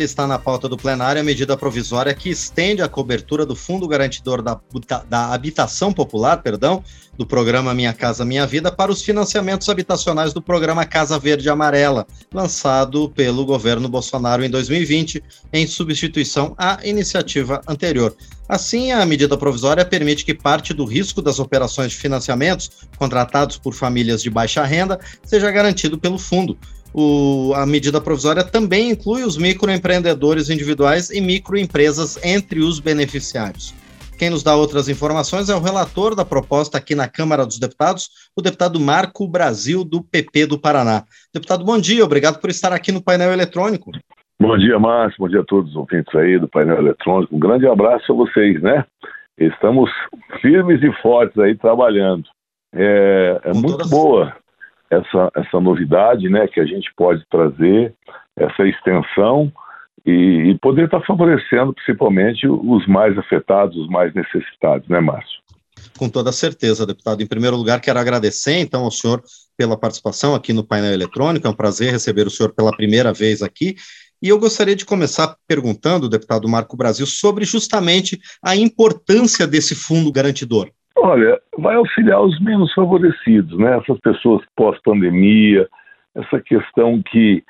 Está na pauta do plenário a medida provisória que estende a cobertura do Fundo Garantidor da, da, Habitação Popular, perdão, do programa Minha Casa Minha Vida, para os financiamentos habitacionais do programa Casa Verde Amarela, lançado pelo governo Bolsonaro em 2020, em substituição à iniciativa anterior. Assim, a medida provisória permite que parte do risco das operações de financiamentos contratados por famílias de baixa renda seja garantido pelo fundo o, a medida provisória também inclui os microempreendedores individuais e microempresas entre os beneficiários. Quem nos dá outras informações é o relator da proposta aqui na Câmara dos Deputados, o deputado Marco Brasil, do PP do Paraná. Deputado, bom dia, obrigado por estar aqui no painel eletrônico. Bom dia, Márcio, bom dia a todos os ouvintes aí do painel eletrônico. Um grande abraço a vocês, né? Estamos firmes e fortes aí trabalhando. É, é muito todas... boa essa, essa novidade né, que a gente pode trazer, essa extensão e, e poder estar favorecendo principalmente os mais afetados, os mais necessitados, né, Márcio? Com toda certeza, deputado. Em primeiro lugar, quero agradecer então ao senhor pela participação aqui no painel eletrônico. É um prazer receber o senhor pela primeira vez aqui. E eu gostaria de começar perguntando, deputado Marco Brasil, sobre justamente a importância desse fundo garantidor. Olha, vai auxiliar os menos favorecidos, né? Essas pessoas pós-pandemia, essa questão que,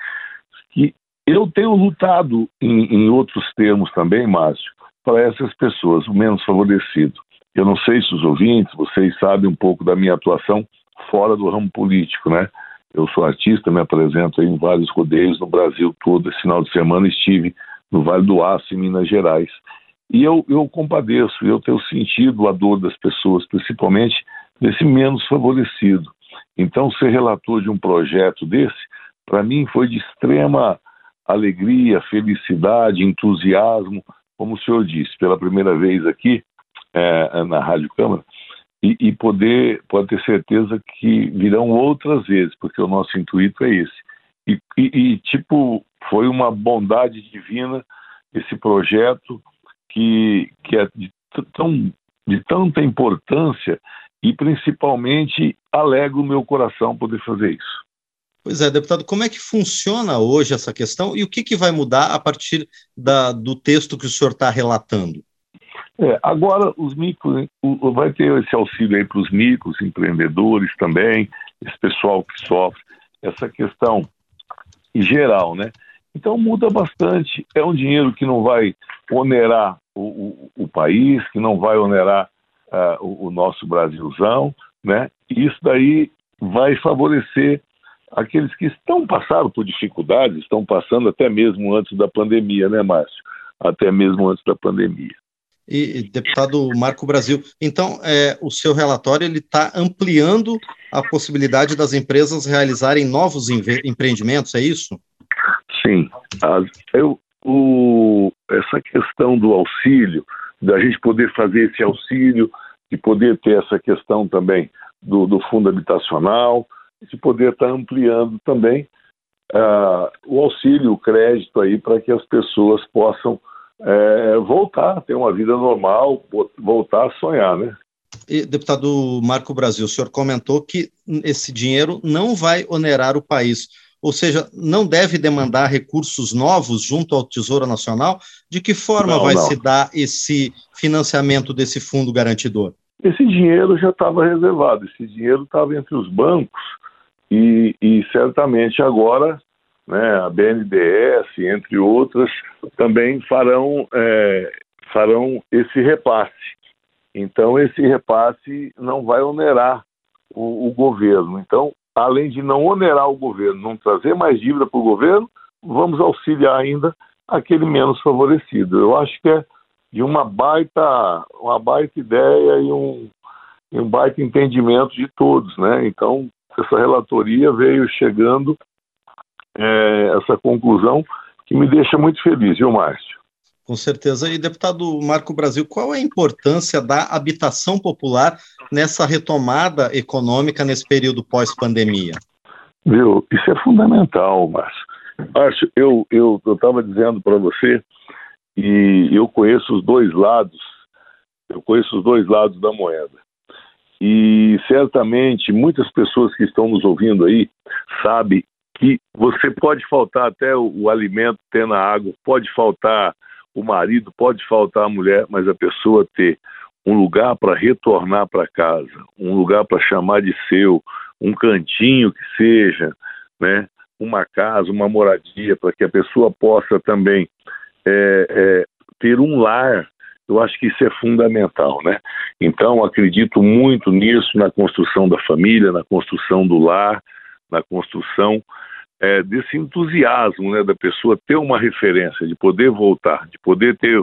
que eu tenho lutado em, em outros termos também, Márcio, para essas pessoas, o menos favorecido. Eu não sei se os ouvintes, vocês sabem um pouco da minha atuação fora do ramo político, né? Eu sou artista, me apresento em vários rodeios no Brasil todo. Esse final de semana estive no Vale do Aço, em Minas Gerais. E eu, eu compadeço, eu tenho sentido a dor das pessoas, principalmente desse menos favorecido. Então, ser relator de um projeto desse, para mim foi de extrema alegria, felicidade, entusiasmo, como o senhor disse, pela primeira vez aqui é, na Rádio Câmara, e, e, poder, pode ter certeza que virão outras vezes, porque o nosso intuito é esse. E, e, e tipo, foi uma bondade divina esse projeto, que, que é de, tão, de tanta importância e principalmente alega o meu coração poder fazer isso. Pois é, deputado, como é que funciona hoje essa questão e o que, que vai mudar a partir da, do texto que o senhor está relatando? É, agora, os micros, vai ter esse auxílio aí para os micros empreendedores também, esse pessoal que sofre, essa questão em geral, né? Então muda bastante. É um dinheiro que não vai onerar o, o, o país, que não vai onerar uh, o, o, nosso Brasilzão, né? E isso daí vai favorecer aqueles que estão passando por dificuldades, estão passando até mesmo antes da pandemia, né, Márcio? Até mesmo antes da pandemia. E, deputado Marco Brasil, então é, o seu relatório ele está ampliando a possibilidade das empresas realizarem novos empreendimentos, é isso? Sim, as, eu, o, essa questão do auxílio, da gente poder fazer esse auxílio, de poder ter essa questão também do, do fundo habitacional, de poder estar tá ampliando também uh, o auxílio, o crédito aí para que as pessoas possam é, voltar ter uma vida normal, voltar a sonhar, né? E, deputado Marco Brasil, o senhor comentou que esse dinheiro não vai onerar o país ou seja, não deve demandar recursos novos junto ao Tesouro Nacional? De que forma não, vai não. se dar esse financiamento desse fundo garantidor? Esse dinheiro já estava reservado, esse dinheiro estava entre os bancos e, e certamente agora né, a BNDES, entre outras, também farão, é, farão esse repasse. Então, esse repasse não vai onerar o, o governo. Então, além de não onerar o governo, não trazer mais dívida para o governo, vamos auxiliar ainda aquele menos favorecido. Eu acho que é de uma baita, uma baita ideia e um, e um baita entendimento de todos, né? Então, essa relatoria veio chegando é, essa conclusão que me deixa muito feliz, viu, Márcio? Com certeza. E, deputado Marco Brasil, qual é a importância da habitação popular nessa retomada econômica nesse período pós-pandemia? Viu, isso é fundamental, Márcio. Márcio, eu estava eu, eu dizendo para você, e eu conheço os dois lados, eu conheço os dois lados da moeda. E certamente muitas pessoas que estão nos ouvindo aí sabem que você pode faltar até o, o alimento tendo a água, pode faltar o marido, pode faltar a mulher, mas a pessoa ter um lugar para retornar para casa, um lugar para chamar de seu, um cantinho que seja, né? uma casa, uma moradia, para que a pessoa possa também é, é, ter um lar. Eu acho que isso é fundamental, né? Então, acredito muito nisso, na construção da família, na construção do lar, na construção é, desse entusiasmo, né, da pessoa ter uma referência, de poder voltar, de poder ter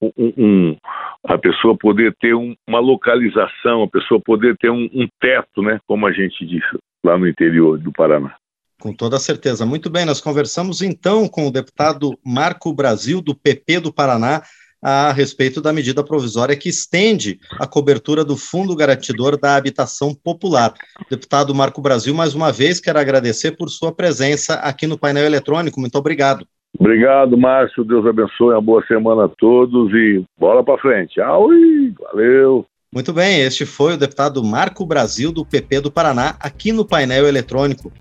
um, um a pessoa poder ter um, uma localização, a pessoa poder ter um, teto, né, como a gente disse lá no interior do Paraná. Com toda certeza. Muito bem, nós conversamos então com o deputado Marco Brasil, do PP do Paraná, a respeito da medida provisória que estende a cobertura do Fundo Garantidor da Habitação Popular. Deputado Marco Brasil, mais uma vez, quero agradecer por sua presença aqui no painel eletrônico. Muito obrigado. Obrigado, Márcio. Deus abençoe. Uma boa semana a todos e bola para frente. Aui, valeu. Muito bem, este foi o deputado Marco Brasil, do PP do Paraná, aqui no painel eletrônico.